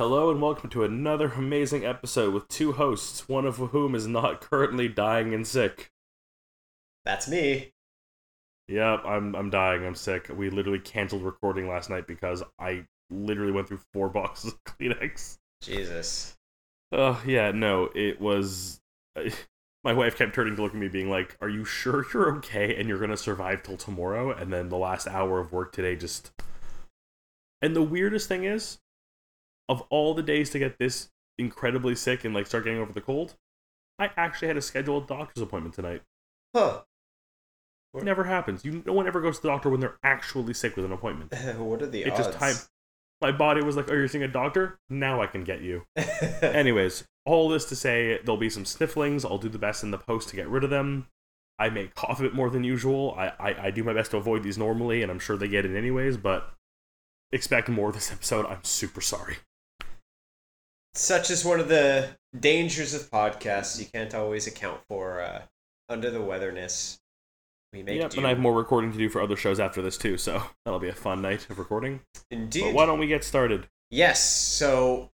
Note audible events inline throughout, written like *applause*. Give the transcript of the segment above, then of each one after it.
Hello and welcome to another amazing episode with two hosts, one of whom is not currently dying and sick. That's me. Yep, I'm I'm dying, I'm sick. We literally canceled recording last night because I literally went through four *laughs* boxes of Kleenex. Jesus. Oh, yeah, no, it was *laughs* my wife kept turning to look at me being like, "Are you sure you're okay and you're going to survive till tomorrow?" And then the last hour of work today just And the weirdest thing is of all the days to get this incredibly sick and like start getting over the cold, I actually had a scheduled doctor's appointment tonight. Huh. It never happens. You no one ever goes to the doctor when they're actually sick with an appointment. Eh, what are the It odds? just time. My body was like, "Oh, you're seeing a doctor? Now I can get you." *laughs* Anyways, all this to say, there'll be some snifflings. I'll do the best in the post to get rid of them. I may cough a bit more than usual. I, I, I do my best to avoid these normally, and I'm sure they get it anyways, but expect more this episode. I'm super sorry. Such is one of the dangers of podcasts. You can't always account for uh, under the weatherness. We make Yep, do. and I have more recording to do for other shows after this too, so *laughs* that'll be a fun night of recording. Indeed. But why don't we get started? Yes. So,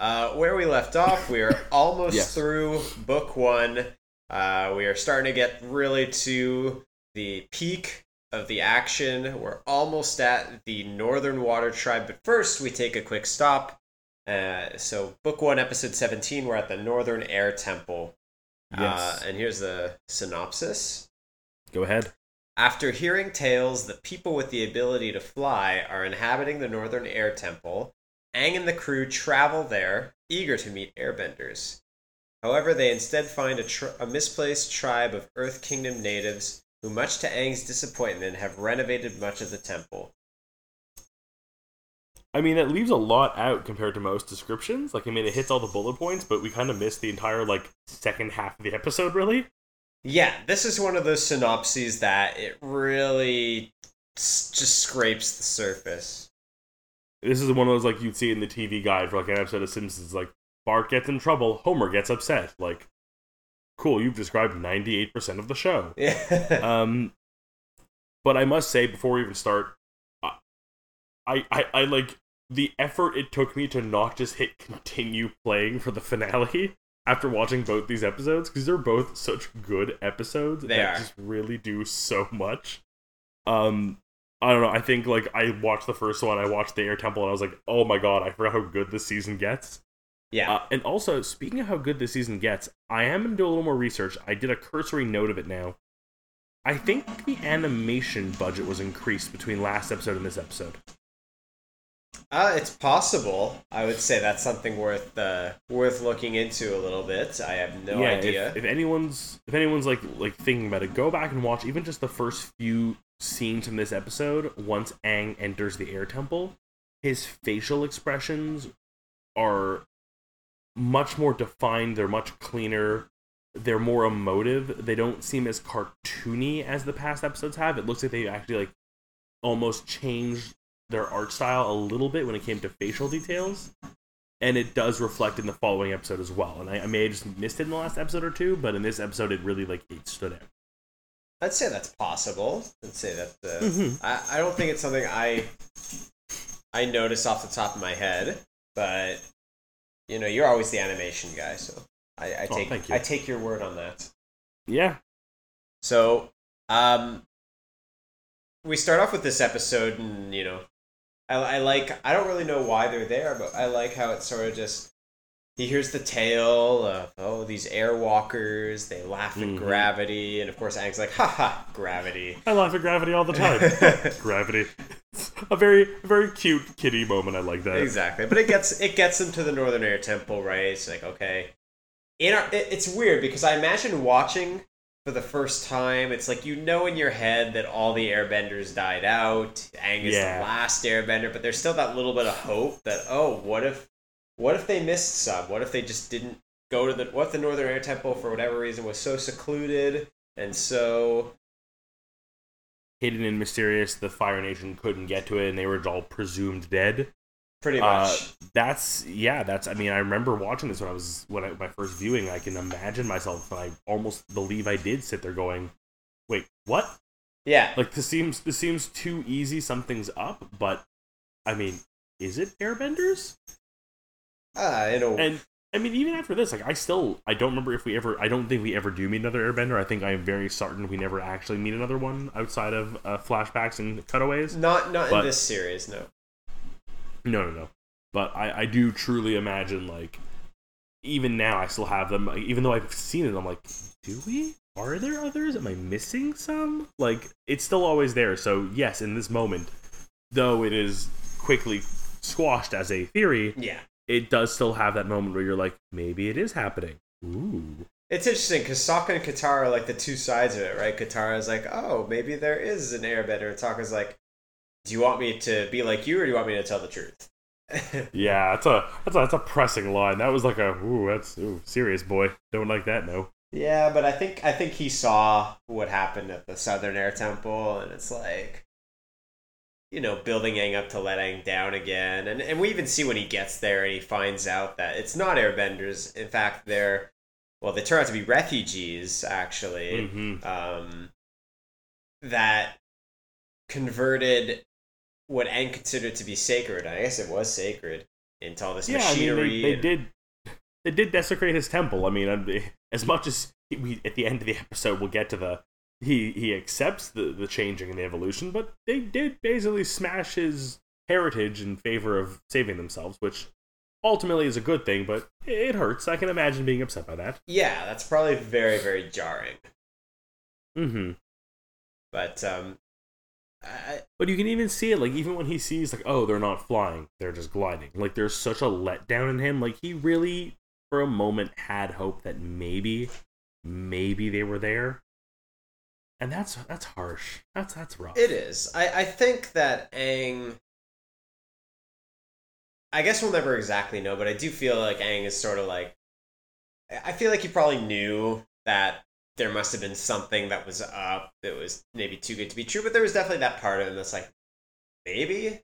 uh, where we left off, we are *laughs* almost Yes. through book one. Uh, we are starting to get really to the peak of the action. We're almost at the Northern Water Tribe, but first we take a quick stop. Uh, so, book one, episode 17, we're at the Northern Air Temple. Yes. Uh, and here's the synopsis. Go ahead. After hearing tales that people with the ability to fly are inhabiting the Northern Air Temple, Aang and the crew travel there, eager to meet airbenders. However, they instead find a, tr- a misplaced tribe of Earth Kingdom natives who, much to Aang's disappointment, have renovated much of the temple. I mean, it leaves a lot out compared to most descriptions. Like, I mean, it hits all the bullet points, but we kind of missed the entire, like, second half of the episode, really. Yeah, this is one of those synopses that it really just scrapes the surface. This is one of those, like, you'd see in the TV guide for, like, an episode of Simpsons. Like, Bart gets in trouble, Homer gets upset. Like, cool, you've described 98% of the show. *laughs* Yeah. um, but I must say, before we even start, I, I, I like the effort it took me to not just hit continue playing for the finale *laughs* after watching both these episodes because they're both such good episodes They that are. just really do so much. Um, I don't know. I think like I watched the first one, I watched the Air Temple, and I was like, oh my god, I forgot how good this season gets. yeah. Uh, and also, speaking of how good this season gets, I am going to do a little more research. I did a cursory note of it now. I think the animation budget was increased between last episode and this episode. Uh, it's possible. I would say that's something worth uh, worth looking into a little bit. I have no yeah, idea. If, if anyone's if anyone's like like thinking about it, go back and watch even just the first few scenes from this episode. Once Aang enters the air temple, his facial expressions are much more defined. They're much cleaner. They're more emotive. They don't seem as cartoony as the past episodes have. It looks like they actually like almost changed their art style a little bit when it came to facial details and it does reflect in the following episode as well. And I, I may have just missed it in the last episode or two, but in this episode, it really like it stood out. I'd say that's possible. I'd say that. Uh, Mhm. I I don't think it's something I I notice off the top of my head, but you know, you're always the animation guy, so I, I Oh, take you. I take your word on that. Yeah, So, um, we start off with this episode, and you know, I, I like. I don't really know why they're there, but I like how it sort of just. He hears the tale of oh these airwalkers. They laugh at mm-hmm. gravity, and of course Aang's like, ha ha, gravity. I laugh at gravity all the time. *laughs* gravity, a very very cute kitty moment. I like that. exactly, but it gets it gets him to the Northern Air Temple, right? It's like okay, in our, it, it's weird because I imagine watching for the first time, it's like you know in your head that all the airbenders died out. Aang is Yeah. the last airbender, but there's still that little bit of hope that oh, what if, what if they missed some? What if they just didn't go to the what if the Northern Air Temple for whatever reason was so secluded and so Hidden and mysterious, the Fire Nation couldn't get to it, and they were all presumed dead. Pretty Uh, much that's yeah. That's I mean, I remember watching this when I was when I, my first viewing. I can imagine myself, and I almost believe I did sit there going, "Wait, what?" yeah. Like this seems this seems too easy. Something's up, but I mean, is it Airbenders? Ah, in a And I mean, even after this, like I still I don't remember if we ever I don't think we ever do meet another Airbender. I think I am very certain we never actually meet another one outside of uh, flashbacks and cutaways. not not but- in this series, no. No, no, no. But I, I do truly imagine like even now I still have them. Even though I've seen it, I'm like, do we? Are there others? Am I missing some? Like it's still always there. So yes, in this moment, though it is quickly squashed as a theory, Yeah. it does still have that moment where you're like, maybe it is happening. Ooh. It's interesting because Sokka and Katara are like the two sides of it, right? Katara's like, oh, maybe there is an airbender. Sokka's like, do you want me to be like you or do you want me to tell the truth? *laughs* Yeah, that's a that's a that's a pressing line. That was like a ooh, that's ooh, serious boy. Don't like that, no. yeah, but I think I think he saw what happened at the Southern Air Temple, and it's like, you know, building Aang up to let Aang down again, and and we even see when he gets there and he finds out that it's not airbenders. In fact, they're well, they turn out to be refugees actually. hmm um, that converted what Aang considered to be sacred. I guess it was sacred into all this Yeah, I mean, machinery. they, they and- did they did desecrate his temple. I mean, as much as we at the end of the *laughs* episode we'll get to the he he accepts the the changing and the evolution, but they did basically smash his heritage in favor of saving themselves, which ultimately is a good thing, but it hurts. I can imagine being upset by that. Yeah, that's probably very very jarring. Mm-hmm. But um, I, But you can even see it, like even when he sees, like, oh, they're not flying, they're just gliding. Like there's such a letdown in him. Like he really, for a moment, had hope that maybe, maybe they were there. And that's that's harsh. That's that's rough. it is. I I think that Aang. I guess we'll never exactly know, but I do feel like Aang is sort of like. I feel like he probably knew that there must have been something that was up that was maybe too good to be true, but there was definitely that part of him that's like, maybe.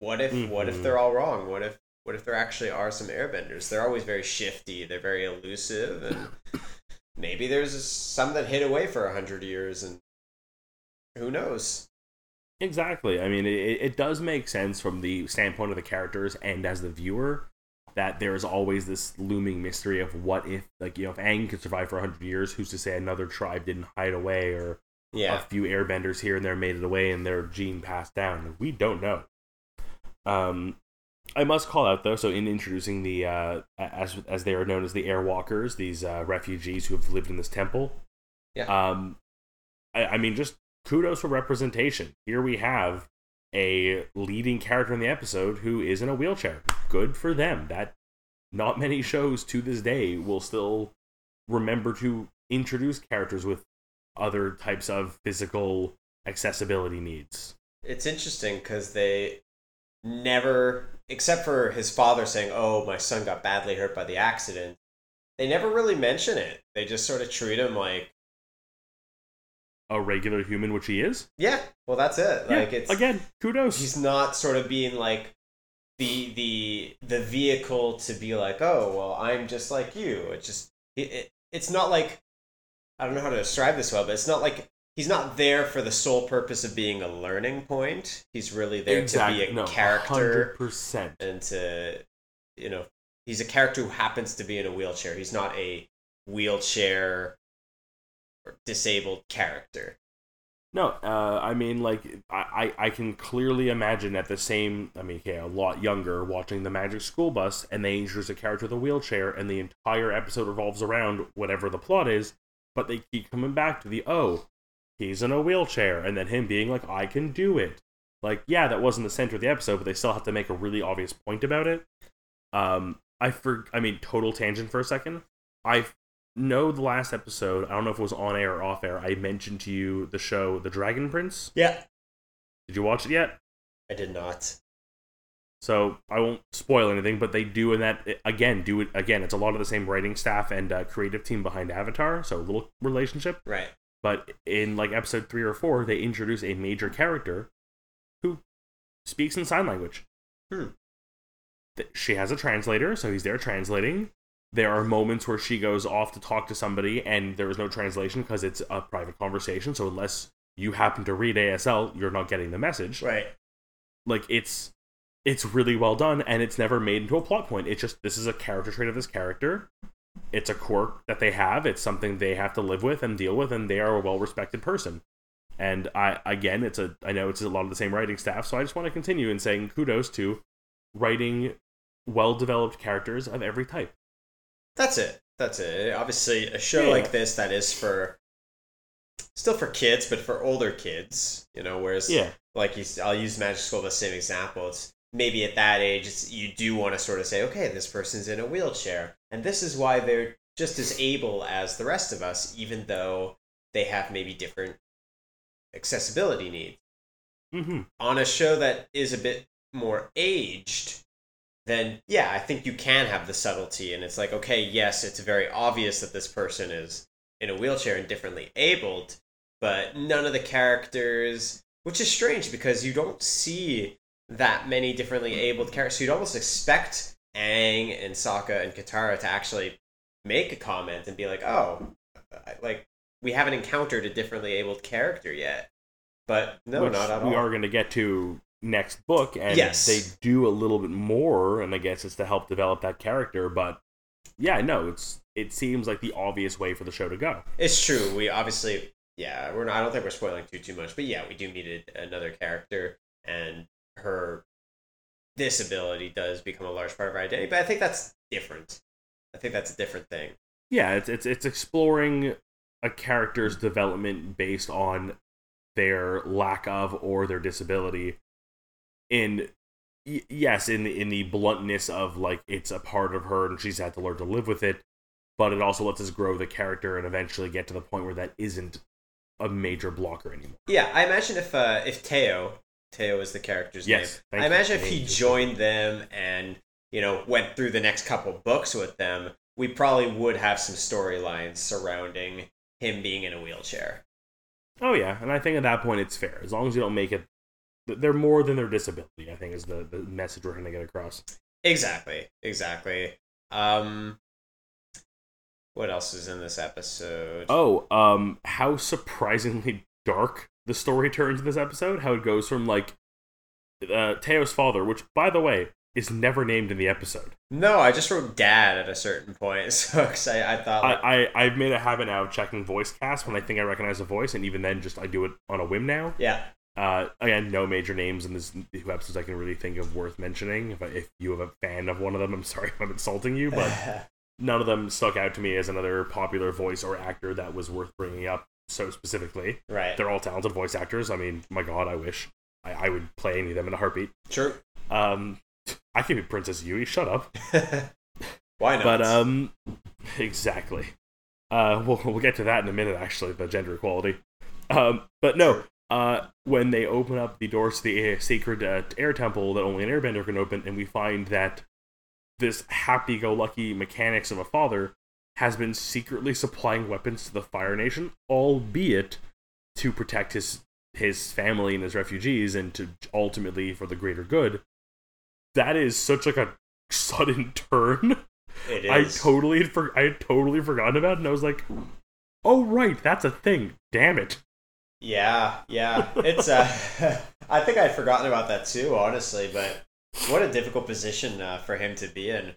What if? What if Mhm. they're all wrong? What if? What if there actually are some airbenders? They're always very shifty. They're very elusive, and *coughs* maybe there's some that hid away for a hundred years, and who knows? Exactly. I mean, it, it does make sense from the standpoint of the characters and as the viewer that there's always this looming mystery of what if, like, you know, if Aang could survive for 100 years, who's to say another tribe didn't hide away or a Yeah, few airbenders here and there made it away and their gene passed down. We don't know. Um, I must call out though. So in introducing the uh, as as they are known as the Airwalkers, these uh, refugees who have lived in this temple. Yeah. Um, I, I mean, just kudos for representation. Here we have a leading character in the episode who is in a wheelchair. Good for them. That not many shows to this day will still remember to introduce characters with other types of physical accessibility needs. it's interesting because they never, except for his father saying, "Oh, my son got badly hurt by the accident," they never really mention it. They just sort of treat him like, A regular human, which he is. "Yeah, well, that's it." Yeah, Like it's again, kudos. he's not sort of being like the the the vehicle to be like oh well i'm just like you it's just it, it, it's not like i don't know how to describe this well but it's not like he's not there for the sole purpose of being a learning point he's really there to be a no, character 100%. and to you know he's a character who happens to be in a wheelchair he's not a wheelchair disabled character No, uh, I mean, like, I, I can clearly imagine at the same, I mean, yeah, a lot younger, watching the Magic School Bus, and they introduce a character with a wheelchair, and the entire episode revolves around whatever the plot is, but they keep coming back to the, oh, he's in a wheelchair, and then him being like, I can do it. Like, yeah, that wasn't the center of the episode, but they still have to make a really obvious point about it. Um, I for, I mean, total tangent for a second. I know the last episode. I don't know if it was on air or off air. I mentioned to you the show The Dragon Prince. yeah Did you watch it yet? i did not So I won't spoil anything, but they do in that again. Do it again. It's a lot of the same writing staff and uh, creative team behind Avatar, so a little relationship. right But in like episode three or four, they introduce a major character who speaks in sign language. Hmm. She has a translator, so he's there translating. There are moments where she goes off to talk to somebody, and there is no translation because it's a private conversation. So unless you happen to read ASL, you're not getting the message. right Like it's it's really well done and it's never made into a plot point. It's just this is a character trait of this character. It's a quirk that they have. It's something they have to live with and deal with, and they are a well respected person. And I again, it's a I know it's a lot of the same writing staff, so I just want to continue in saying kudos to writing well developed characters of every type. That's it. That's it. Obviously, a show Yeah. like this that is for still for kids, but for older kids, you know. Whereas, Yeah. like you, I'll use Magic School the same example. It's maybe at that age, it's, you do want to sort of say, okay, this person's in a wheelchair, and this is why they're just as able as the rest of us, even though they have maybe different accessibility needs Mm-hmm. on a show that is a bit more aged, then yeah, I think you can have the subtlety. And it's like, okay, yes, it's very obvious that this person is in a wheelchair and differently abled, but none of the characters, which is strange because you don't see that many differently abled characters. So you'd almost expect Aang and Sokka and Katara to actually make a comment and be like, oh, like, we haven't encountered a differently abled character yet. But no, which not at we all. are going to get to next book, and Yes. they do a little bit more, and I guess it's to help develop that character. But yeah, no, it's it seems like the obvious way for the show to go. It's true. We obviously, yeah, we're not. I don't think we're spoiling too too much, but yeah, we do need a, another character, and her disability does become a large part of our identity. But I think that's different. I think that's a different thing. Yeah, it's it's it's exploring a character's development based on their lack of or their disability. In y- yes, in the in the bluntness of like it's a part of her and she's had to learn to live with it, but it also lets us grow the character and eventually get to the point where that isn't a major blocker anymore. Yeah, I imagine if uh, if Teo, Teo is the character's Yes, name. I you. imagine if he joined them and you know went through the next couple books with them, we probably would have some storylines surrounding him being in a wheelchair. Oh yeah, and I think at that point it's fair as long as you don't make it. They're more than their disability. I think is the the message we're going to get across. Exactly, exactly. Um, what else is in this episode? Oh, um, how surprisingly dark the story turns in this episode. How it goes from like uh, Teo's father, which by the way is never named in the episode. No, I just wrote dad at a certain point, *laughs* so 'cause I, I thought like, I, I I've made a habit now of checking voice cast when I think I recognize a voice, and even then, just I do it on a whim now. yeah, Uh, again, no major names in this two episodes I can really think of worth mentioning. If, I, if you have a fan of one of them, I'm *laughs* sorry if I'm insulting you, but *laughs* none of them stuck out to me as another popular voice or actor that was worth bringing up so specifically. right, They're all talented voice actors. I mean, my God, I wish I, I would play any of them in a heartbeat. Sure. Um, I can be Princess Yue. Shut up. *laughs* Why not? But um, exactly. Uh, we'll we'll get to that in a minute. Actually, the gender equality. Um, but no. Uh, when they open up the doors to the air, sacred uh, air temple that only an airbender can open, and we find that this happy-go-lucky mechanics of a father has been secretly supplying weapons to the Fire Nation, albeit to protect his his family and his refugees, and to ultimately for the greater good. That is such like a sudden *laughs* turn. it I totally for- I had totally forgotten about it, and I was like, "Oh right, that's a thing. Damn it." Yeah, yeah. It's uh *laughs* I think I'd forgotten about that too, honestly, but what a difficult position uh, for him to be in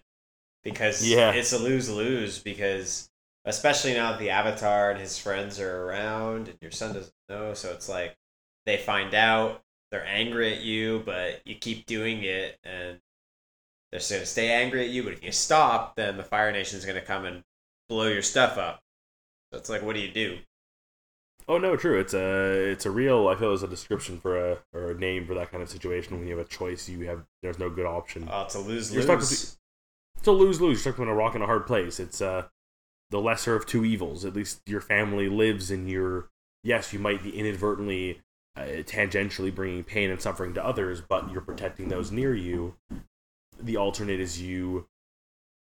because Yeah. it's a lose-lose because especially now that the avatar and his friends are around and your son doesn't know, so it's like they find out, they're angry at you, but you keep doing it and they're just going to stay angry at you, but if you stop, then the Fire Nation's going to come and blow your stuff up. So it's like what do you do? Oh no, true. It's a it's a real. I feel there's a description for a or a name for that kind of situation when you have a choice. You have there's no good option. Oh, it's a lose You're stuck lose. It's a lose lose. You're stuck between a rock and a hard place. It's uh the lesser of two evils. At least your family lives, and you're yes, you might be inadvertently, uh, tangentially bringing pain and suffering to others, but you're protecting those near you. The alternate is you.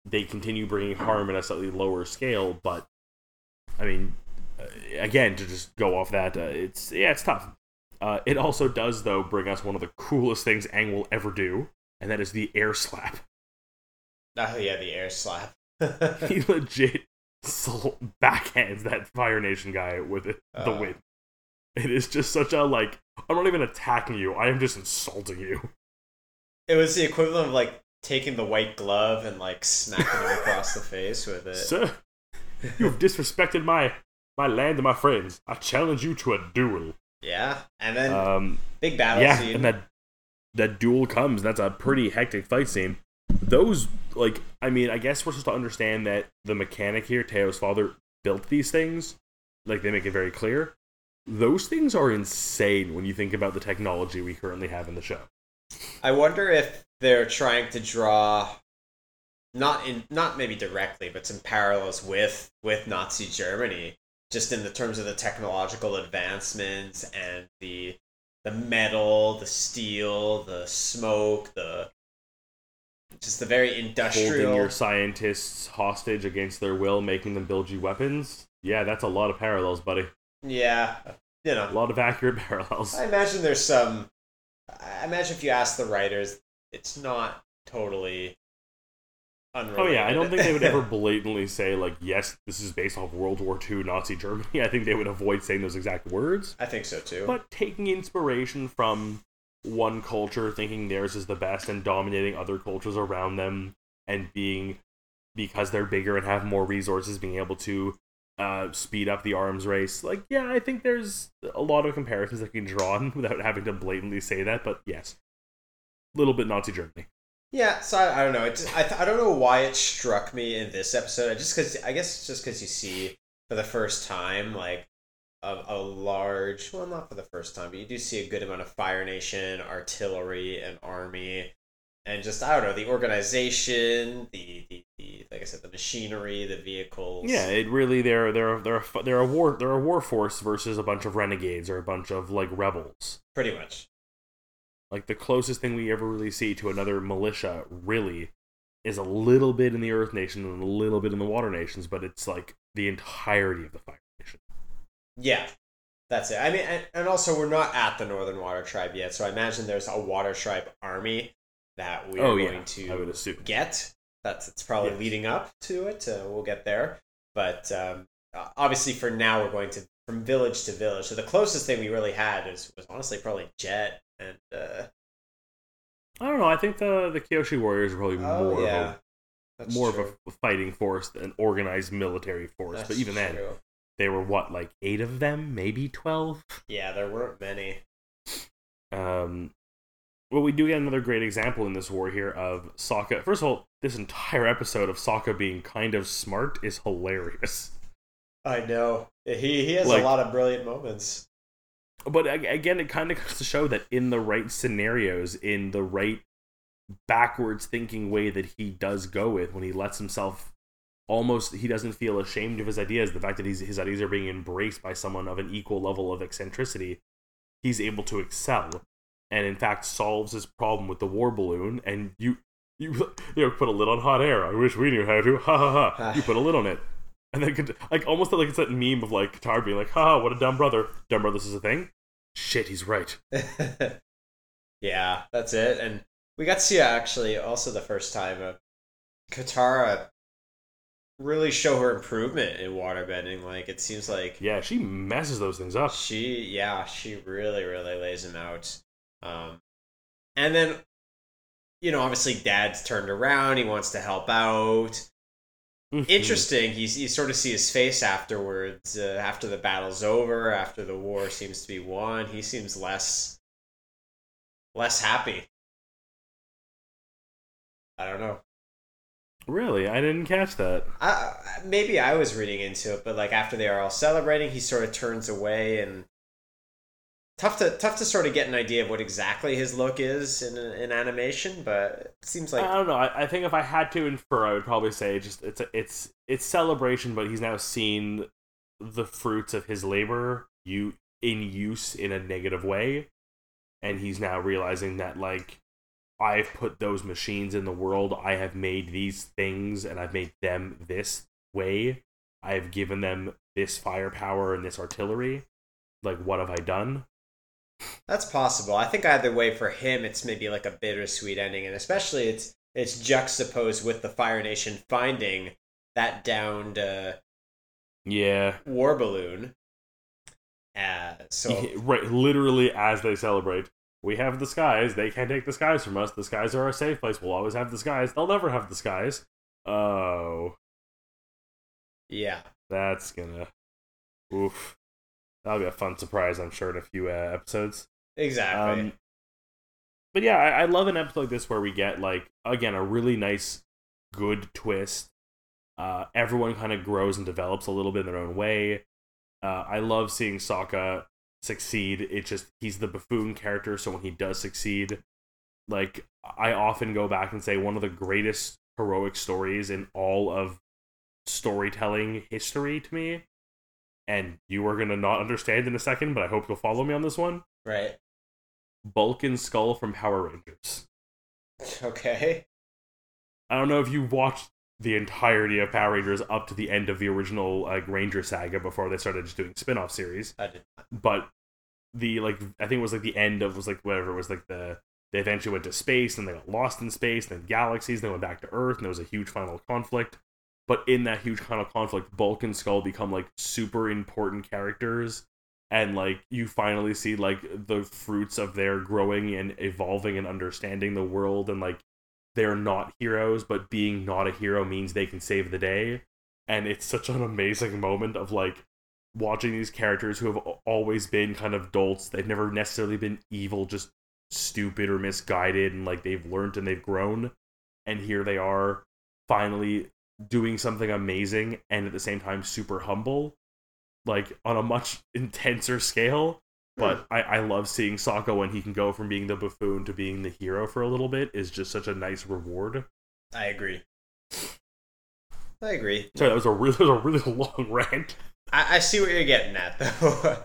They continue bringing harm at a slightly lower scale, but I mean, uh, again, to just go off that, uh, it's yeah, it's tough. Uh, it also does, though, bring us one of the coolest things Aang will ever do, and that is the air slap. *laughs* Oh yeah, the air slap. *laughs* he *laughs* legit sl- backhands that Fire Nation guy with it, the Uh. win. It is just such a like. I'm not even attacking you. I am just insulting you. It was the equivalent of like taking the white glove and like smacking him across the face with it. Sir, you've disrespected my my land and my friends. I challenge you to a duel. Yeah, and then Um, big battle yeah, scene. and that that duel comes. That's a pretty hectic fight scene. Those like, I mean, I guess we're supposed to understand that the mechanic here, Teo's father, built these things. Like they make it very clear. Those things are insane when you think about the technology we currently have in the show. I wonder if they're trying to draw not in not maybe directly, but some parallels with with Nazi Germany, just in the terms of the technological advancements and the the metal, the steel, the smoke, the just the very industrial Holding your scientists hostage against their will, making them build you weapons. Yeah, that's a lot of parallels, buddy. Yeah, you know, A lot of accurate *laughs* parallels. I imagine there's some. I imagine if you ask the writers, it's not totally. Unrelated. Oh yeah, I don't think they would ever blatantly say like, "Yes, this is based off World War II Nazi Germany." *laughs* I think they would avoid saying those exact words, I think so too. but taking inspiration from one culture, thinking theirs is the best, and dominating other cultures around them, and being because they're bigger and have more resources, being able to uh, speed up the arms race. Like, yeah, I think there's a lot of comparisons that can be drawn *laughs* without having to blatantly say that. But yes, a little bit Nazi Germany. Yeah, so I, I don't know. It just, I, th- I don't know why it struck me in this episode. I just because I guess it's just because you see for the first time like a, a large well not for the first time but you do see a good amount of Fire Nation artillery and army and just I don't know the organization the, the, the like I said the machinery the vehicles Yeah, it really they're they're they're a, they're a war they're a war force versus a bunch of renegades or a bunch of like rebels. pretty much Like the closest thing we ever really see to another militia really is a little bit in the Earth Nation and a little bit in the Water Nations, but it's like the entirety of the Fire Nation. yeah that's it I mean and, and also we're not at the Northern Water Tribe yet so I imagine there's a Water Tribe army that we're Oh, yeah, going to I would assume. get. That's it's probably Yes. leading up to it. Uh, we'll get there, but um, obviously for now we're going to from village to village. So the closest thing we really had is was honestly probably Jet and uh, I don't know. I think the the Kyoshi warriors are probably oh more yeah, of a more true. of a fighting force, than organized military force. That's but even then, true. they were what like eight of them, maybe twelve. yeah, there weren't many. Um, well, we do get another great example in this war here of Sokka. First of all, this entire episode of Sokka being kind of smart is hilarious. I know he he has Like- a lot of brilliant moments. But again, it kind of goes to show that in the right scenarios, in the right backwards thinking way that he does go with, when he lets himself almost, he doesn't feel ashamed of his ideas. The fact that he's, his ideas are being embraced by someone of an equal level of eccentricity, he's able to excel, and in fact solves his problem with the war balloon. And you, you, *laughs* you know, put a lid on hot air. I wish we knew how to. Ha ha ha! You put a lid on it. And then, like, almost like it's that meme of like Katara being like, "Ha, what a dumb brother! Dumb brother, this is a thing." Shit, he's right. *laughs* yeah, that's it. And we got to see uh, actually also the first time uh, of Katara uh, really show her improvement in waterbending. Like it seems like Yeah, she messes those things up. she, yeah, she really, really lays him out. Um, and then, you know, obviously, Dad's turned around. He wants to help out. Mhm. Interesting. He's you sort of see his face afterwards. Uh, after the battle's over, after the war seems to be won, he seems less less happy. I don't know. Really, I didn't catch that. Maybe I was reading into it, but like after they are all celebrating, he sort of turns away and tough to tough to sort of get an idea of what exactly his look is in in animation. But it seems like I don't know. I, I think if I had to infer, I would probably say just it's a, it's it's celebration, but he's now seen the fruits of his labor you in use in a negative way, and he's now realizing that like I've put those machines in the world. I have made these things, and I've made them this way. I have given them this firepower and this artillery. Like, what have I done? That's possible. I think either way for him, it's maybe like a bittersweet ending, and especially it's it's juxtaposed with the Fire Nation finding that downed uh, Yeah, war balloon. Uh, so right. Literally, as they celebrate. we have the skies. They can't take the skies from us. The skies are our safe place. We'll always have the skies. They'll never have the skies. Oh, Yeah. that's gonna. Oof. That'll be a fun surprise, I'm sure, in a few uh, episodes. Exactly. Um, but yeah, I, I love an episode like this where we get like again a really nice, good twist. Uh, everyone kind of grows and develops a little bit in their own way. Uh, I love seeing Sokka succeed. It's just he's the buffoon character, so when he does succeed, like I often go back and say one of the greatest heroic stories in all of storytelling history to me. And you are gonna not understand in a second, but I hope you'll follow me on this one. right. Bulk and Skull from Power Rangers. Okay. I don't know if you watched the entirety of Power Rangers up to the end of the original like Ranger saga before they started just doing spin-off series, I did. but the like I think it was like the end of was like whatever it was like the they eventually went to space and they got lost in space, then galaxies, then went back to Earth, and there was a huge final conflict. But in that huge kind of conflict, Bulk and Skull become like super important characters and like you finally see like the fruits of their growing and evolving and understanding the world and like they're not heroes but being not a hero means they can save the day. And it's such an amazing moment of like watching these characters who have always been kind of dolts they've never necessarily been evil just stupid or misguided and like they've learned and they've grown and here they are finally doing something amazing and at the same time super humble like on a much *laughs* intenser scale. Hmm. But I, I love seeing Sokka when he can go from being the buffoon to being the hero for a little bit is just such a nice reward. I agree. I agree. Sorry, that was a really, *laughs* that was a really long *laughs* rant. I, I see what you're getting at, though.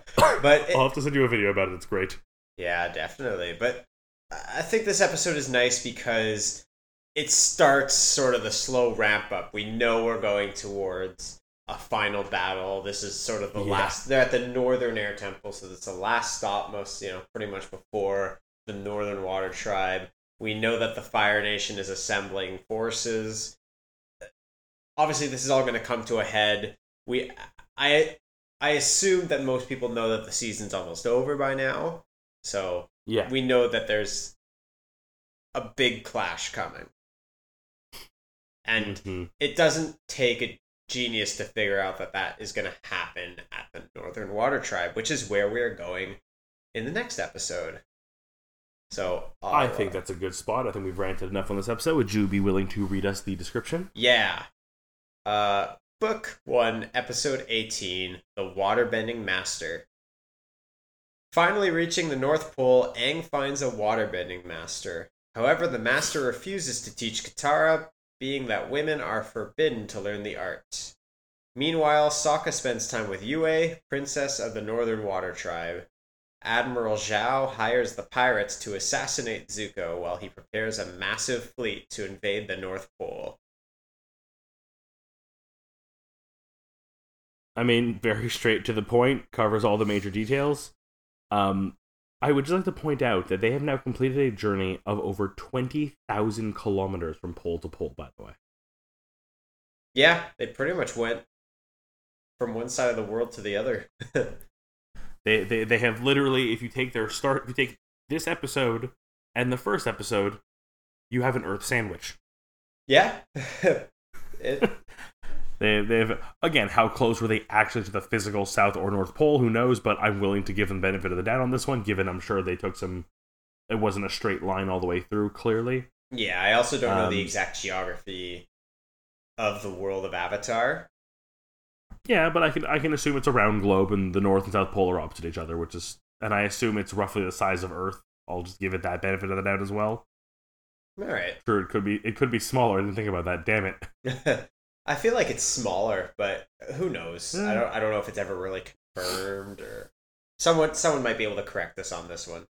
but it- I'll have to send you a video about it. It's great. Yeah, definitely. But I think this episode is nice because it starts sort of the slow ramp up. We know we're going towards a final battle. This is sort of the Yeah. last. They're at the Northern Air Temple, so it's the last stop, most, you know, pretty much before the Northern Water Tribe. We know that the Fire Nation is assembling forces. Obviously, this is all going to come to a head. We, I, I assume that most people know that the season's almost over by now. So Yeah. we know that there's a big clash coming. And Mhm. it doesn't take a genius to figure out that that is going to happen at the Northern Water Tribe, which is where we are going in the next episode. So I think that's a good spot. I think we've ranted enough on this episode. Would you be willing to read us the description? yeah. Uh, book one, episode eighteen, the Waterbending Master. Finally reaching the North Pole, Aang finds a waterbending master. However, the master refuses to teach Katara, being that women are forbidden to learn the art. Meanwhile, Sokka spends time with Yue, princess of the Northern Water Tribe. Admiral Zhao hires the pirates to assassinate Zuko while he prepares a massive fleet to invade the North Pole. I mean, very *laughs* straight to the point, covers all the major details. Um, I would just like to point out that they have now completed a journey of over 20,000 kilometers from pole to pole, by the way. Yeah, they pretty much went from one side of the world to the other. *laughs* They, they, they have literally, if you take their start, if you take this episode and the first episode, you have an Earth sandwich. yeah. *laughs* it, They, they've, again, how close were they actually to the physical South or North Pole? Who knows? But I'm willing to give them benefit of the doubt on this one, given I'm sure they took some, it wasn't a straight line all the way through, clearly. yeah, I also don't know the Um, exact geography of the world of Avatar. Yeah, but I can I can assume it's a round globe and the North and South Pole are opposite each other, which is and I assume it's roughly the size of Earth. I'll just give it that benefit of the doubt as well. All right. Sure, it could be it could be smaller. I didn't think about that. Damn it. *laughs* I feel like it's smaller, but who knows? Hmm. I don't. I don't know if it's ever really confirmed or someone. Someone might be able to correct us on this one.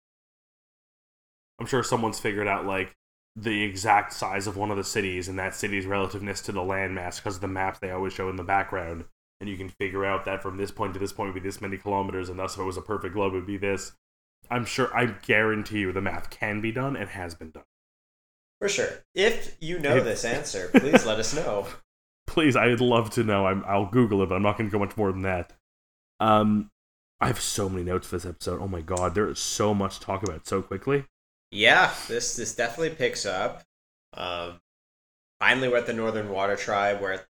I'm sure someone's figured out like the exact size of one of the cities and that city's relativeness to the landmass because of the map they always show in the background. And you can figure out that from this point to this point would be this many kilometers, and thus if it was a perfect globe, it would be this. I'm sure, I guarantee you the math can be done and has been done. For sure. If you know If- this answer, *laughs* please let us know. Please i'd love to know I'm, i'll google it but i'm not going to go much more than that um I have so many notes for this episode. Oh my god, there is so much to talk about so quickly. Yeah, this this definitely picks up. Um, finally, we're at the Northern Water Tribe, where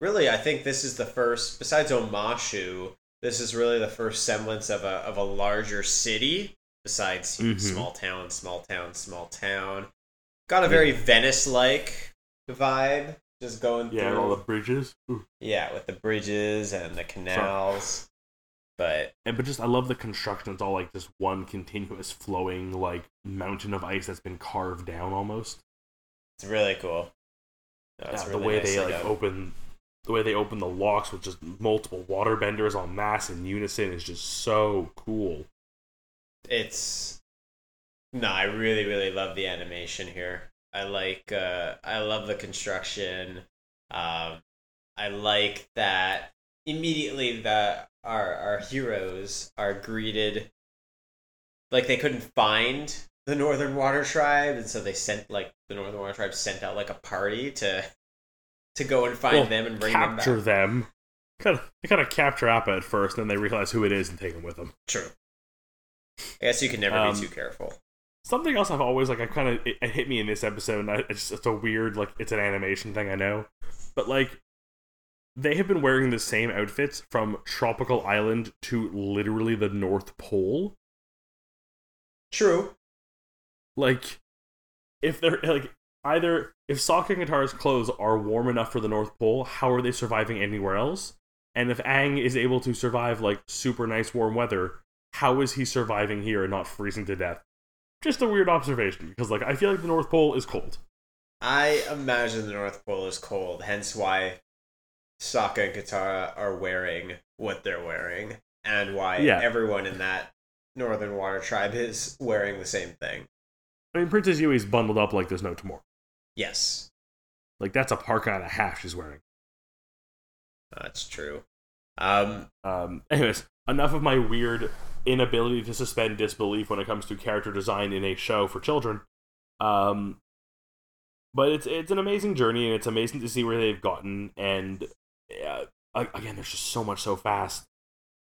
really I think this is the first, besides Omashu, this is really the first semblance of a of a larger city. Besides Mhm. small town, small town, small town. Got a very Venice like vibe, just going Yeah, through. all the bridges. Ooh. Yeah, with the bridges and the canals. But And but just I love the construction. It's all like this one continuous flowing like mountain of ice that's been carved down almost. it's really cool. No, it's Yeah, really the way they like done. open the way they open the locks with just multiple water benders on mass in unison is just so cool. It's no, I really, really love the animation here. I like uh I love the construction. Um I like that immediately that our our heroes are greeted like they couldn't find the Northern Water Tribe, and so they sent like the Northern Water Tribe sent out like a party to to go and find Well, them and bring capture them back. them. Kind of, they kind of capture Appa at first, then they realize who it is and take him with them. True. I guess you can never Um, be too careful. Something else I've always like I kind of it, it hit me in this episode. And I, it's it's a weird like it's an animation thing I know, but like they have been wearing the same outfits from tropical island to literally the North Pole. True. Like if they're like either if Sokka and Katara's clothes are warm enough for the North Pole, how are they surviving anywhere else? And if Aang is able to survive like super nice warm weather, how is he surviving here and not freezing to death? Just a weird observation because like I feel like the North Pole is cold. I imagine the North Pole is cold, hence why Sokka and Katara are wearing what they're wearing, and why Yeah. everyone in that Northern Water Tribe is wearing the same thing. I mean, Princess Yue's bundled up like there's no tomorrow. Yes, Like that's a parka and a half she's wearing. that's true. Um, Um, anyways, enough of my weird inability to suspend disbelief when it comes to character design in a show for children. Um, but it's it's an amazing journey, and it's amazing to see where they've gotten. And uh, again, there's just so much so fast.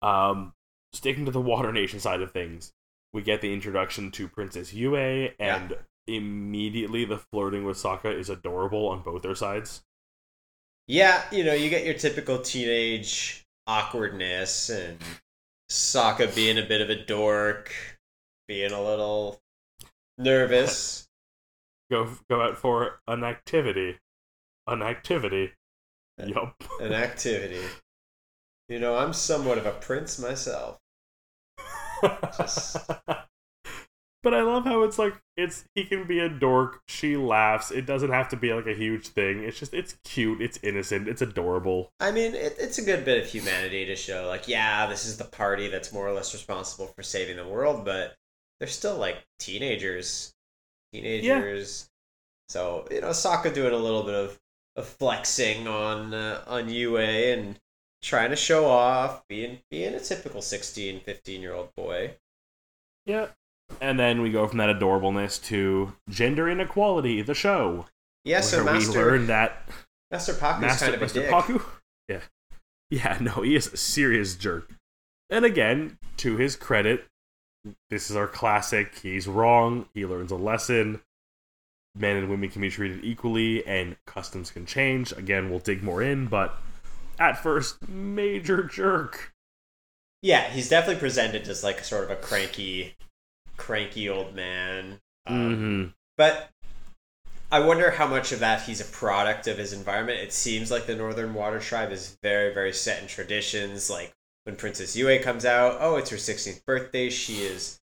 Um, sticking to the *laughs* Water Nation side of things, we get the introduction to Princess Yue, and immediately the flirting with Sokka is adorable on both their sides. yeah, you know, you get your typical teenage awkwardness and Sokka being a bit of a dork, being a little nervous. *laughs* Go go out for an activity, an activity. Uh, Yup. an activity. You know, I'm somewhat of a prince myself. *laughs* Just- but I love how it's like it's he can be a dork. She laughs. It doesn't have to be like a huge thing. It's just it's cute. It's innocent. It's adorable. I mean, it, it's a good bit of humanity to show, like, yeah, this is the party that's more or less responsible for saving the world, but they're still like teenagers. Teenagers. So, you know, Sokka doing a little bit of, of flexing on uh, on Yue and trying to show off, being being a typical 16, 15 year old boy. Yeah. And then we go from that adorableness to gender inequality, the show. Yeah, so where we Master, learn that Master Pakku's Master, kind of a dick. Pakku. Yeah. Yeah, no, he is a serious jerk. And again, to his credit, this is our classic. He's wrong. He learns a lesson. Men and women can be treated equally, and customs can change. Again, we'll dig more in, but at first, major jerk. Yeah, he's definitely presented as like sort of a cranky, cranky old man. Um, hmm But I wonder how much of that he's a product of his environment. It seems like the Northern Water Tribe is very, very set in traditions. Like when Princess Yue comes out, oh, it's her 16th birthday. She is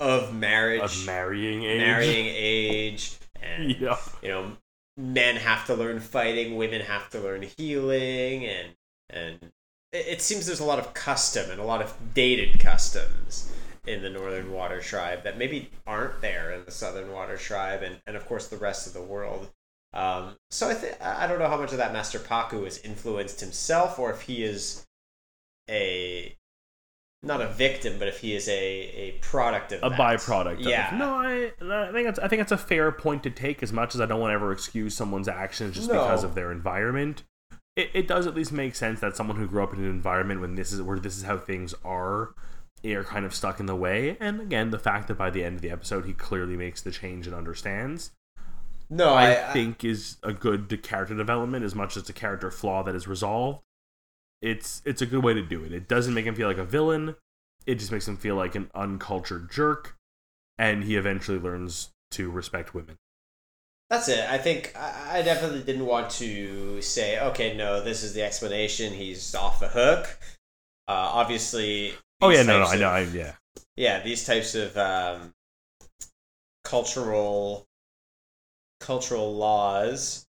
of marriage, Of marrying age. marrying *laughs* age, and Yeah. you know, men have to learn fighting, women have to learn healing, and and it seems there's a lot of custom and a lot of dated customs in the Northern Water Tribe that maybe aren't there in the Southern Water Tribe, and and of course the rest of the world. Um, so I think I don't know how much of that Master Pakku has influenced himself, or if he is a not a victim, but if he is a, a product of a that. byproduct. Yeah. Of, no, I, I think that's I think that's a fair point to take. As much as I don't want to ever excuse someone's actions just No. because of their environment, it, it does at least make sense that someone who grew up in an environment when this is where this is how things are are kind of stuck in the way. And again, the fact that by the end of the episode he clearly makes the change and understands, No, I, I, I think is a good character development as much as a character flaw that is resolved. It's it's a good way to do it. It doesn't make him feel like a villain. It just makes him feel like an uncultured jerk, and he eventually learns to respect women. That's it. I think I I definitely didn't want to say, okay, no, this is the explanation. He's off the hook. Uh, obviously. Oh yeah, no, no, types I know, I, yeah, yeah, these types of um, cultural cultural laws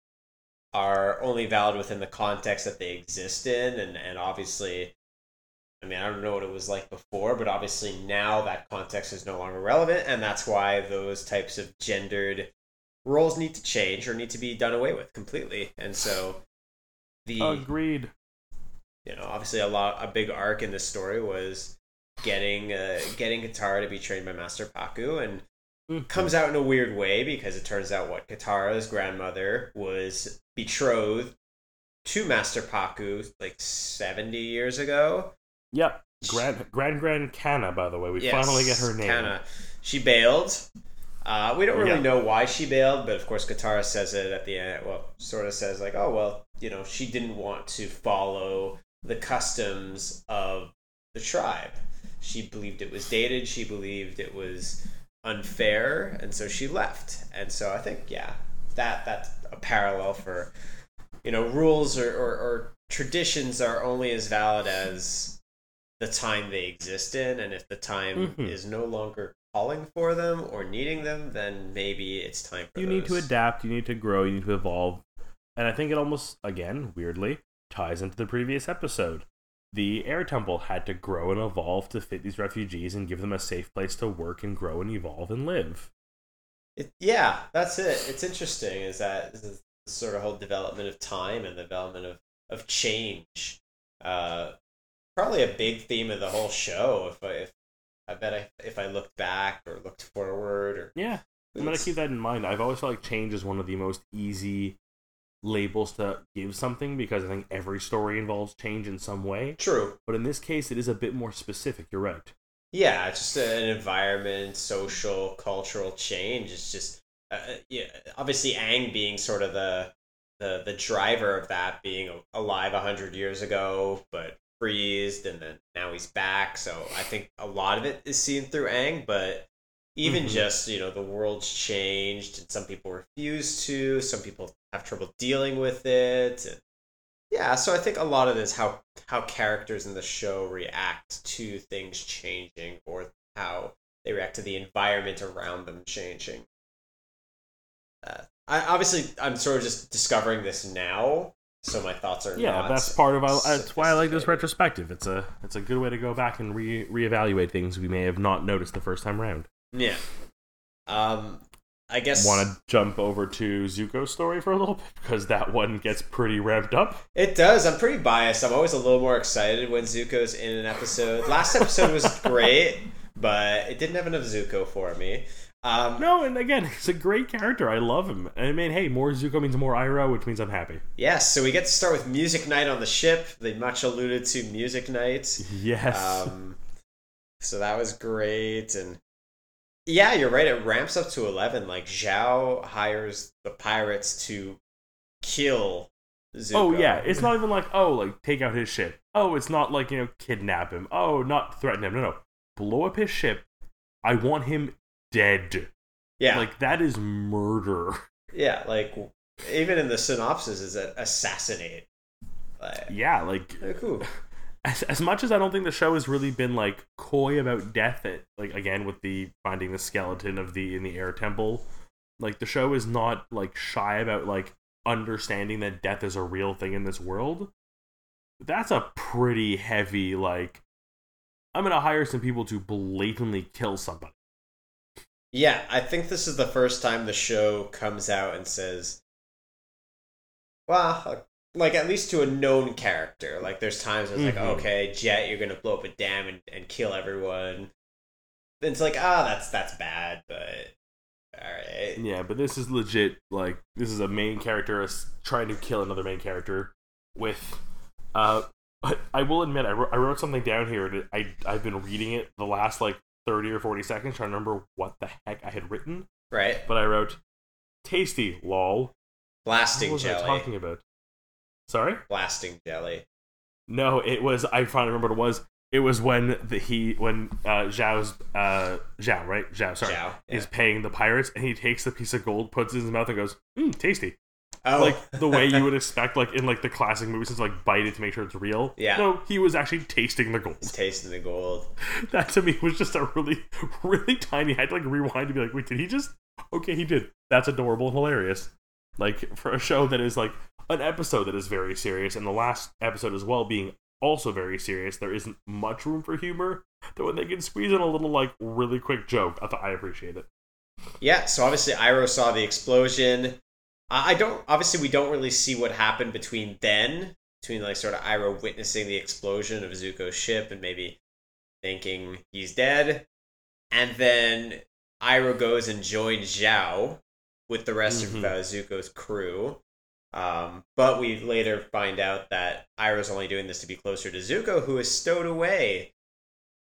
are only valid within the context that they exist in, and and obviously. I mean, I don't know what it was like before, but obviously now that context is no longer relevant, and that's why those types of gendered roles need to change or need to be done away with completely. And so, the agreed. you know, obviously a lot a big arc in this story was getting uh, getting Katara to be trained by Master Pakku, and Mhm. comes out in a weird way because it turns out what Katara's grandmother was betrothed to Master Pakku like seventy years ago. Yep, Grand Grand Grand Kana. By the way, we Yes, finally get her name. Kana. She bailed. Uh, we don't really Yeah. know why she bailed, but of course Katara says it at the end. Well, sort of says like, "Oh well, you know, she didn't want to follow the customs of the tribe. She believed it was dated. She believed it was unfair, and so she left. And so I think, yeah, that that's a parallel for you know rules or, or, or traditions are only as valid as the time they exist in and if the time Mhm. is no longer calling for them or needing them then maybe it's time for You need to adapt. You need to grow. You need to evolve. And I think it almost, again, weirdly, ties into the previous episode. The air temple had to grow and evolve to fit these refugees and give them a safe place to work and grow and evolve and live. It, yeah, that's it. It's interesting is that is sort of whole development of time and the development of, of change. Uh, probably a big theme of the whole show. If I if I bet I, if I looked back or looked forward or Yeah, I'm gonna keep that in mind. I've always felt like change is one of the most easy labels to give something because I think every story involves change in some way. true. But in this case, it is a bit more specific. You're right. Yeah, it's just an environment, social, cultural change. It's just uh, yeah, obviously Aang being sort of the the the driver of that, being alive a hundred years ago, but freezed, and then now he's back. So I think a lot of it is seen through Aang, but even Mhm. just you know the world's changed, and some people refuse to, some people have trouble dealing with it. And yeah, so I think a lot of this how how characters in the show react to things changing or how they react to the environment around them changing. Uh, I obviously I'm sort of just discovering this now, so my thoughts are Yeah, that's part of. I, that's why I like this retrospective. It's a it's a good way to go back and re reevaluate things we may have not noticed the first time around. Yeah. Um, I guess Want to jump over to Zuko's story for a little bit because that one gets pretty ramped up. It does. I'm pretty biased. I'm always a little more excited when Zuko's in an episode. Last episode was *laughs* great, but it didn't have enough Zuko for me. Um, No, and again, he's a great character. I love him. I mean, hey, more Zuko means more Iroh, which means I'm happy. Yes, so we get to start with Music Night on the ship, the much alluded to Music Night. Yes. Um, so that was great, and yeah, you're right. It ramps up to eleven. Like Zhao hires the pirates to kill Zuko. oh yeah, it's not even like oh, like take out his ship. Oh, it's not like you know kidnap him. Oh, not threaten him. No, no, blow up his ship. I want him dead. yeah, Like that is murder. yeah. Like even in the synopsis is a assassinate. Like, Yeah, like ooh. As, as much as I don't think the show has really been like coy about death, it, like again with the finding the skeleton of the in the air temple, like the show is not like shy about like understanding that death is a real thing in this world. That's a pretty heavy like. I'm gonna hire some people to blatantly kill somebody. Yeah, I think this is the first time the show comes out and says, well, like at least to a known character. Like there's times where it's Mhm. like, okay, Jet, you're gonna blow up a dam and, and kill everyone. Then it's like, ah, that's that's bad, but all right. Yeah, but this is legit. Like this is a main character trying to kill another main character with uh I, I will admit, I wrote, I wrote something down here. and I I've been reading it the last like thirty or forty seconds, trying to remember what the heck I had written. Right? But I wrote, "Tasty, lol." Blasting what was jelly. I talking about? Sorry. Blasting jelly. No, it was. I finally remember what it was. It was when the he when uh, Zhao's uh Zhao right Zhao sorry Zhao, is paying the pirates and he takes the piece of gold, puts it in his mouth, and goes, "Mmm, tasty." Oh, Like the way you *laughs* would expect, like in like the classic movies, to like bite it to make sure it's real. Yeah. No, he was actually tasting the gold. he's tasting the gold. *laughs* That to me was just a really, really tiny. I had to like rewind to be like, wait, did he just? Okay, he did. That's adorable and hilarious. Like for a show that is like an episode that is very serious, and the last episode as well being also very serious, there isn't much room for humor. That when they can squeeze in a little like really quick joke, I thought I appreciate it. Yeah, so obviously Iroh saw the explosion. I don't obviously we don't really see what happened between then, between like sort of Iroh witnessing the explosion of Zuko's ship and maybe thinking he's dead. And then Iroh goes and joins Zhao with the rest Mhm. of uh, Zuko's crew. Um, but we later find out that Iroh's only doing this to be closer to Zuko, who is stowed away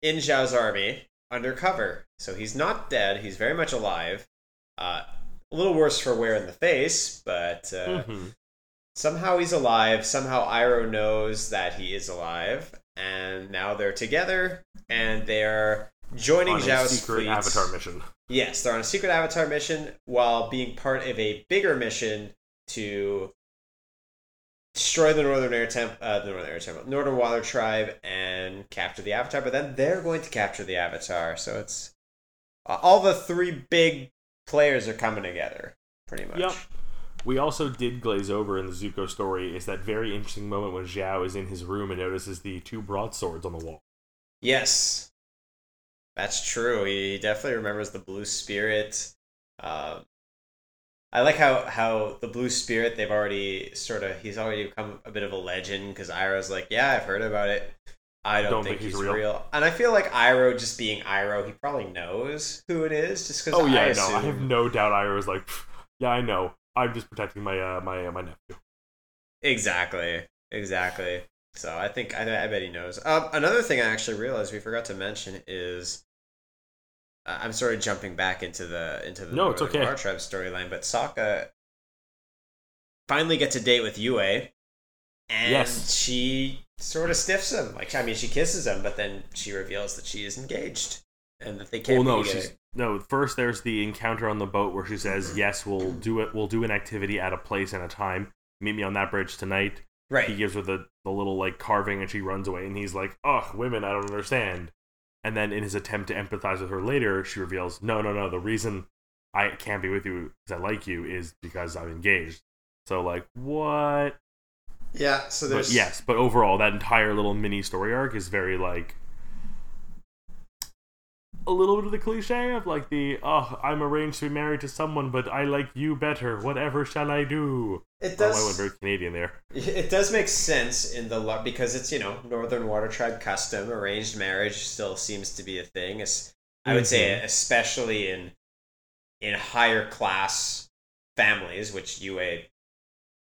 in Zhao's army undercover. So he's not dead. He's very much alive. Uh, a little worse for wear in the face, but uh, Mhm. somehow he's alive. Somehow Iroh knows that he is alive, and now they're together and they're joining On a secret fleet. Avatar mission. Yes, they're on a secret Avatar mission while being part of a bigger mission to destroy the Northern Air Temp, uh, the Northern Air Temple, Northern Water Tribe, and capture the Avatar. But then they're going to capture the Avatar, so it's uh, all the three big players are coming together, pretty much. Yep. We also did glaze over in the Zuko story is that very interesting moment when Zhao is in his room and notices the two broadswords on the wall. Yes, that's true. He definitely remembers the Blue Spirit. Um, I like how how the Blue Spirit they've already sort of he's already become a bit of a legend because Iroh's like, yeah, I've heard about it. I don't, think, he's, real. and I feel like Iroh just being Iroh, he probably knows who it is just because. Oh yeah, I no, assume, I have no doubt. Iroh was like, yeah, I know. I'm just protecting my uh, my uh, my nephew. Exactly. Exactly. So I think I, I bet he knows. Um, another thing I actually realized we forgot to mention is I'm sort of jumping back into the into the No, it's okay. Tribe storyline, but Sokka finally gets a date with Yue, and Yes. she sort of stiffs him. Like I mean, she kisses him, but then she reveals that she is engaged and that they can't Well, no, be she's no. First, there's the encounter on the boat where she says, "Yes, we'll do it. We'll do an activity at a place and a time. Meet me on that bridge tonight." Right. He gives her the the little like carving, and she runs away. And he's like, "Ugh, women, I don't understand." And then in his attempt to empathize with her later, she reveals, "No, no, no. The reason I can't be with you because I like you is because I'm engaged." So like, what? Yeah. So But there's yes, but overall, that entire little mini story arc is very like a little bit of the cliche of like the oh, I'm arranged to be married to someone, but I like you better. Whatever shall I do? It does Oh, I went very Canadian there. *laughs* It does make sense in the law because it's you know Northern Water Tribe custom. Arranged marriage still seems to be a thing. Es- I would say, Mhm. especially in in higher class families, which Yue,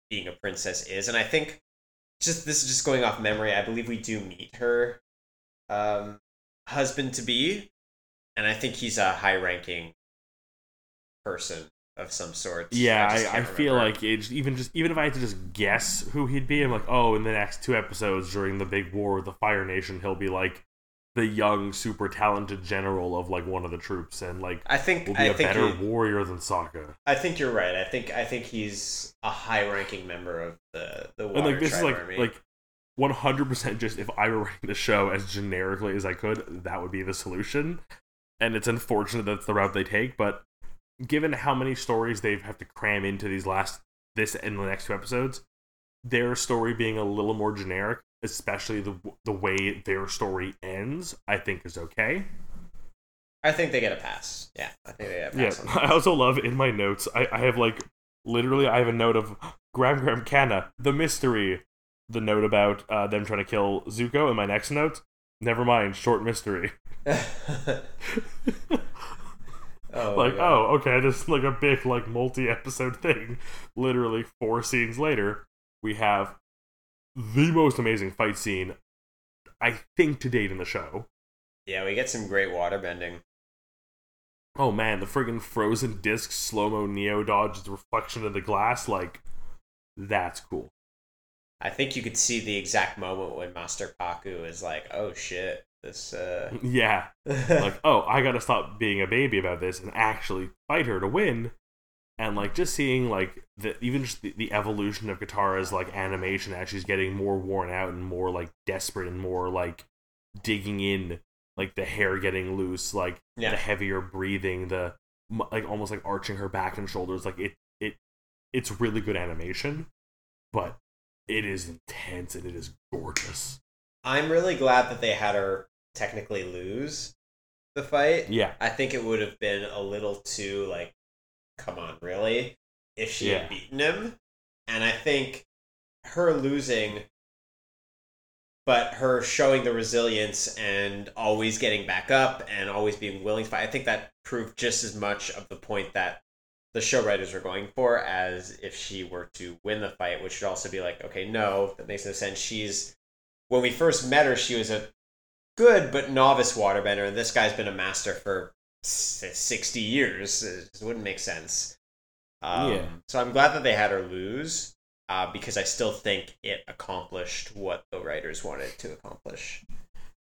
being a princess, is. And I think just this is just going off memory. I believe we do meet her um, husband to be, and I think he's a high ranking person of some sort. Yeah, just I, I, feel like it, even just even if I had to just guess who he'd be, I'm like, oh, in the next two episodes during the big war with the Fire Nation, he'll be like the young, super talented general of like one of the troops, and like I think will be I a better he- warrior than Sokka. I think you're right. I think I think he's a high-ranking member of the the Water and like this is like Army. like 100% just if I were writing the show as generically as I could, that would be the solution. And it's unfortunate that's the route they take, but given how many stories they have to cram into these last this and the next two episodes, their story being a little more generic, especially the the way their story ends, I think is okay. I think they get a pass. Yeah, I think they get a Yeah, pass. on *laughs* I also love in my notes. I, I have like literally I have a note of Gram Gram Kana, the mystery. The note about uh, them trying to kill Zuko. And my next note, never mind, short mystery. *laughs* *laughs* oh, like, God. oh, okay, this is like a big like multi-episode *laughs* thing. Literally four scenes later, we have the most amazing fight scene, I think, to date in the show. Yeah, we get some great water bending. Oh man, the friggin' frozen disc slow mo Neo dodge the reflection of the glass, like that's cool. I think you could see the exact moment when Master Pakku is like, "Oh shit, this." uh *laughs* Yeah, *laughs* like oh, I gotta stop being a baby about this and actually fight her to win. And like just seeing like the even just the, the evolution of Katara's like animation as she's getting more worn out and more like desperate and more like digging in, like the hair getting loose, like Yeah. the heavier breathing, the like almost like arching her back and shoulders. Like it it it's really good animation, but it is intense and it is gorgeous. I'm really glad that they had her technically lose the fight. Yeah, I think it would have been a little too like, come on, really? If she Yeah. had beaten him, and I think her losing, but her showing the resilience and always getting back up and always being willing to fight. I think that proved just as much of the point that the show writers were going for as if she were to win the fight, which would also be like, okay, no, that makes no sense. She's when we first met her, she was a good but novice waterbender, and this guy's been a master for 60 years. It wouldn't make sense. Um, Yeah. So I'm glad that they had her lose uh, because I still think it accomplished what the writers wanted to accomplish.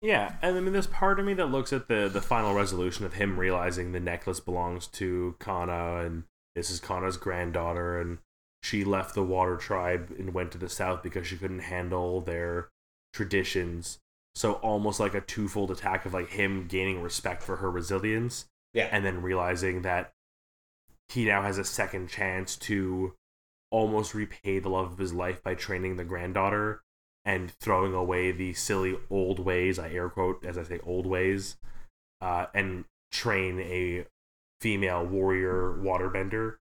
Yeah, and I mean, there's part of me that looks at the the final resolution of him realizing the necklace belongs to Kana, and this is Kana's granddaughter, and she left the Water Tribe and went to the South because she couldn't handle their traditions. So almost like a twofold attack of like him gaining respect for her resilience, Yeah. and then realizing that he now has a second chance to almost repay the love of his life by training the granddaughter and throwing away the silly old ways i air quote as i say old ways uh, and train a female warrior waterbender.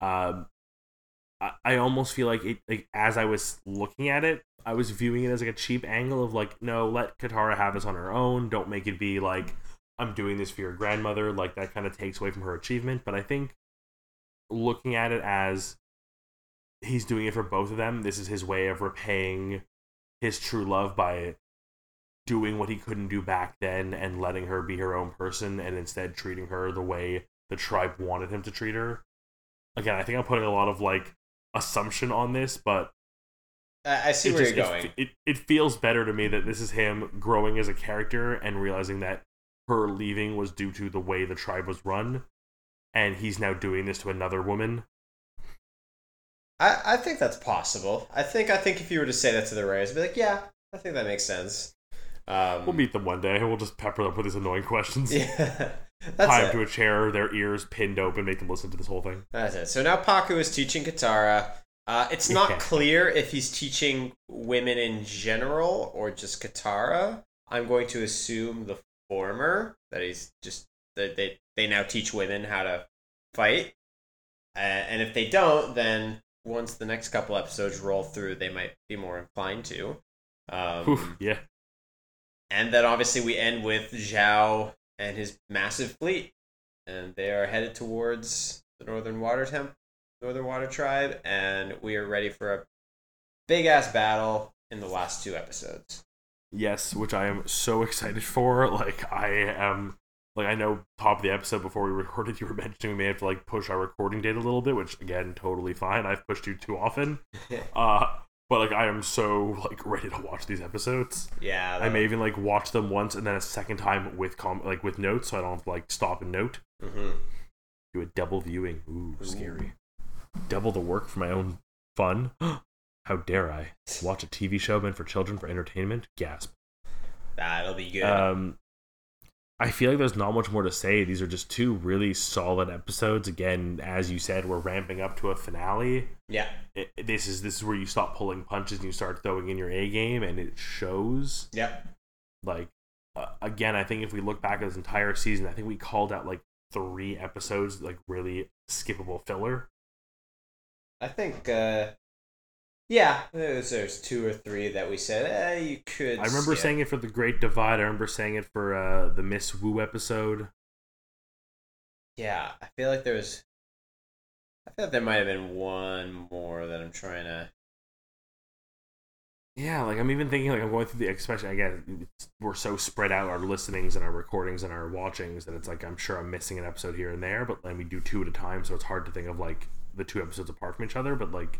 Um, I, I almost feel like it like as i was looking at it i was viewing it as like a cheap angle of like no let katara have this on her own. Don't make it be like i'm doing this for your grandmother. Like that kind of takes away from her achievement. But i think looking at it as he's doing it for both of them this is his way of repaying his true love by doing what he couldn't do back then and letting her be her own person and instead treating her the way the tribe wanted him to treat her. Again, I think I'm putting a lot of like assumption on this, but I, I see it where just- you're going. f- It, it, feels better to me that this is him growing as a character and realizing that her leaving was due to the way the tribe was run, and he's now doing this to another woman. I, I think that's possible. I think I think if you were to say that to the Rays, I'd be like, yeah, I think that makes sense. Um, We'll meet them one day, and we'll just pepper them with these annoying questions. yeah, *laughs* that's Tie them to a chair, their ears pinned open, make them listen to this whole thing. That's it. So now Pakku is teaching Katara. Uh, it's not Yeah. clear if he's teaching women in general or just Katara. I'm going to assume the former, that he's just that they they now teach women how to fight. Uh, and if they don't, then once the next couple episodes roll through, they might be more inclined to. Um, Oof, yeah. And then obviously we end with Zhao and his massive fleet, and they are headed towards the Northern Water Temp, Northern Water Tribe, and we are ready for a big ass battle in the last two episodes. Yes, which I am so excited for. *laughs* Like I am like I know top of the episode before we recorded you were mentioning we may have to like push our recording date a little bit, which again totally fine. I've pushed you too often. *laughs* Uh but like I am so like ready to watch these episodes. yeah, I may even like watch them once and then a second time with com like with notes so I don't have to like stop and note. hmm Do a double viewing. Ooh, scary. Double the work for my own fun. *gasps* How dare I watch a TV show meant for children for entertainment? Gasp. That'll be good. Um, I feel like there's not much more to say. These are just two really solid episodes. Again, as you said, we're ramping up to a finale. yeah, It, this is this is where you stop pulling punches and you start throwing in your A game, and it shows. yep. Like uh, again, I think if we look back at this entire season, I think we called out like three episodes like really skippable filler. I think. uh yeah, there's, there's two or three that we said eh, you could. I remember skip. saying it for the Great Divide. I remember saying it for uh, the Miss Wu episode. Yeah, I feel like there was. I feel like there might have been one more that I'm trying to. yeah, like I'm even thinking like I'm going through the especially again we're so spread out our listenings and our recordings and our watchings that it's like I'm sure I'm missing an episode here and there, but then we do two at a time, so it's hard to think of like the two episodes apart from each other. But like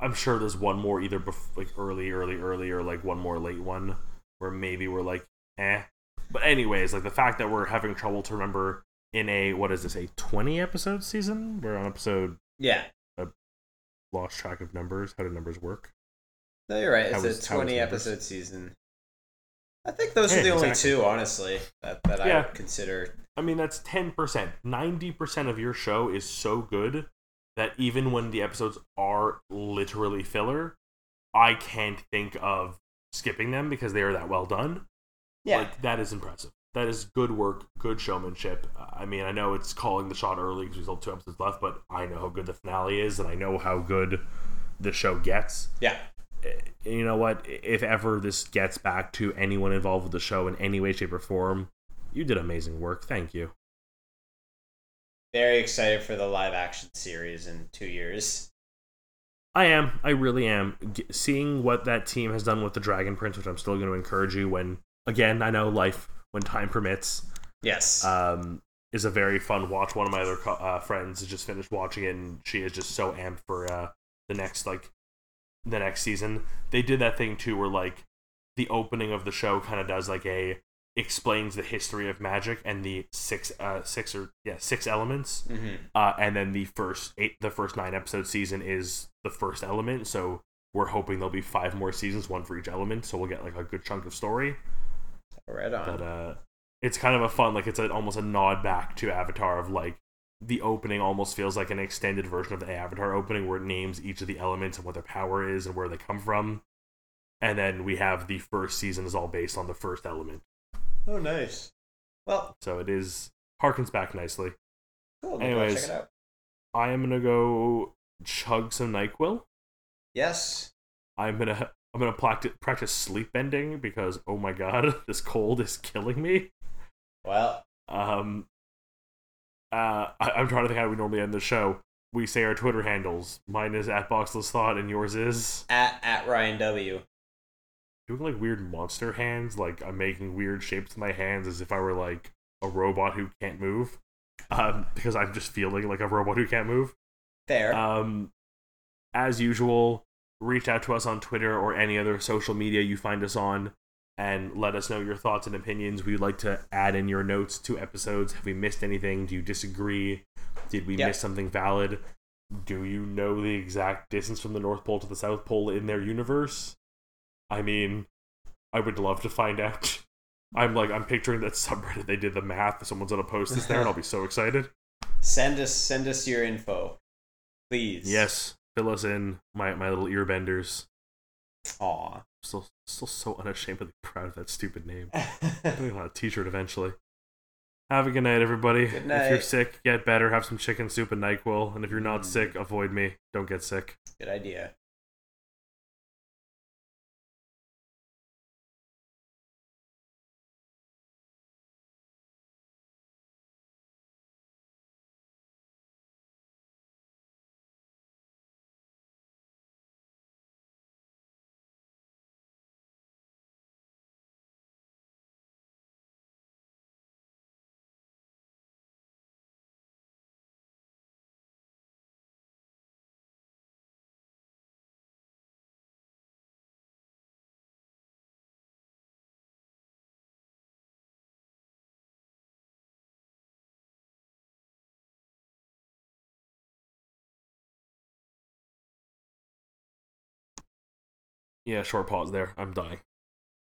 I'm sure there's one more either bef- like early, early, early, or like one more late one where maybe we're like eh. But anyways, like the fact that we're having trouble to remember in a what is this a 20 episode season? We're on episode Yeah. I lost track of numbers. How do numbers work? No, you're right. It's How a is- how is 20 numbers? episode season. I think those are Yeah, the only two, honestly, that, that I Yeah. would consider. I mean, that's 10%. 90% of your show is so good that even when the episodes are literally filler, I can't think of skipping them because they are that well done. Yeah. Like, that is impressive. That is good work, good showmanship. I mean, I know it's calling the shot early because we still have two episodes left, but I know how good the finale is and I know how good the show gets. yeah. Eh, you know what? If ever this gets back to anyone involved with the show in any way, shape, or form, you did amazing work. Thank you. Very excited for the live action series in two years. I am. I really am. G- seeing what that team has done with the Dragon Prince, which I'm still going to encourage you when, again, I know life, when time permits, Yes. um, is a very fun watch. One of my other co- uh, friends has just finished watching it, and she is just so amped for uh, the next, like, the next season. They did that thing, too, where, like, the opening of the show kind of does, like, a explains the history of magic and the six uh six or yeah six elements hmm uh, and then the first eight, the first nine episode season is the first element. So we're hoping there'll be five more seasons, one for each element. So we'll get like a good chunk of story. Right on. But uh, it's kind of a fun, like it's a, almost a nod back to Avatar of like the opening almost feels like an extended version of the Avatar opening where it names each of the elements and what their power is and where they come from. And then we have the first season is all based on the first element. Oh, nice. Well, So it is harkens back nicely. cool. Anyways. I'll check it out. I am gonna go chug some Nyquil. Yes. I'm gonna I'm gonna practice practice sleep bending because oh my god, *laughs* this cold is killing me. Well, Um, uh, I, I'm trying to think how we normally end the show. We say our Twitter handles. Mine is at Boxless Thought, and yours is at at Ryan W. doing like weird monster hands. Like I'm making weird shapes with my hands as if I were like a robot who can't move. Um, *laughs* because I'm just feeling like a robot who can't move. There. Um, as usual, reach out to us on Twitter or any other social media you find us on and let us know your thoughts and opinions. We'd like to add in your notes to episodes. Have we missed anything? Do you disagree? Did we Yeah. miss something valid? Do you know the exact distance from the North Pole to the South Pole in their universe? I mean, I would love to find out. *laughs* I'm like, I'm picturing that subreddit. They did the math. Someone's gonna post this there, and I'll be so *laughs* excited. send us send us your info, please. Yes, fill us in, my my little earbenders. Aw. Still, still so unashamedly proud of that stupid name. I'm gonna want a T-shirt eventually. Have a good night, everybody. Good night. If you're sick, get better. Have some chicken soup and Nyquil. And if you're not Mm. sick, avoid me. Don't get sick. Good idea. Yeah, short pause there. I'm dying.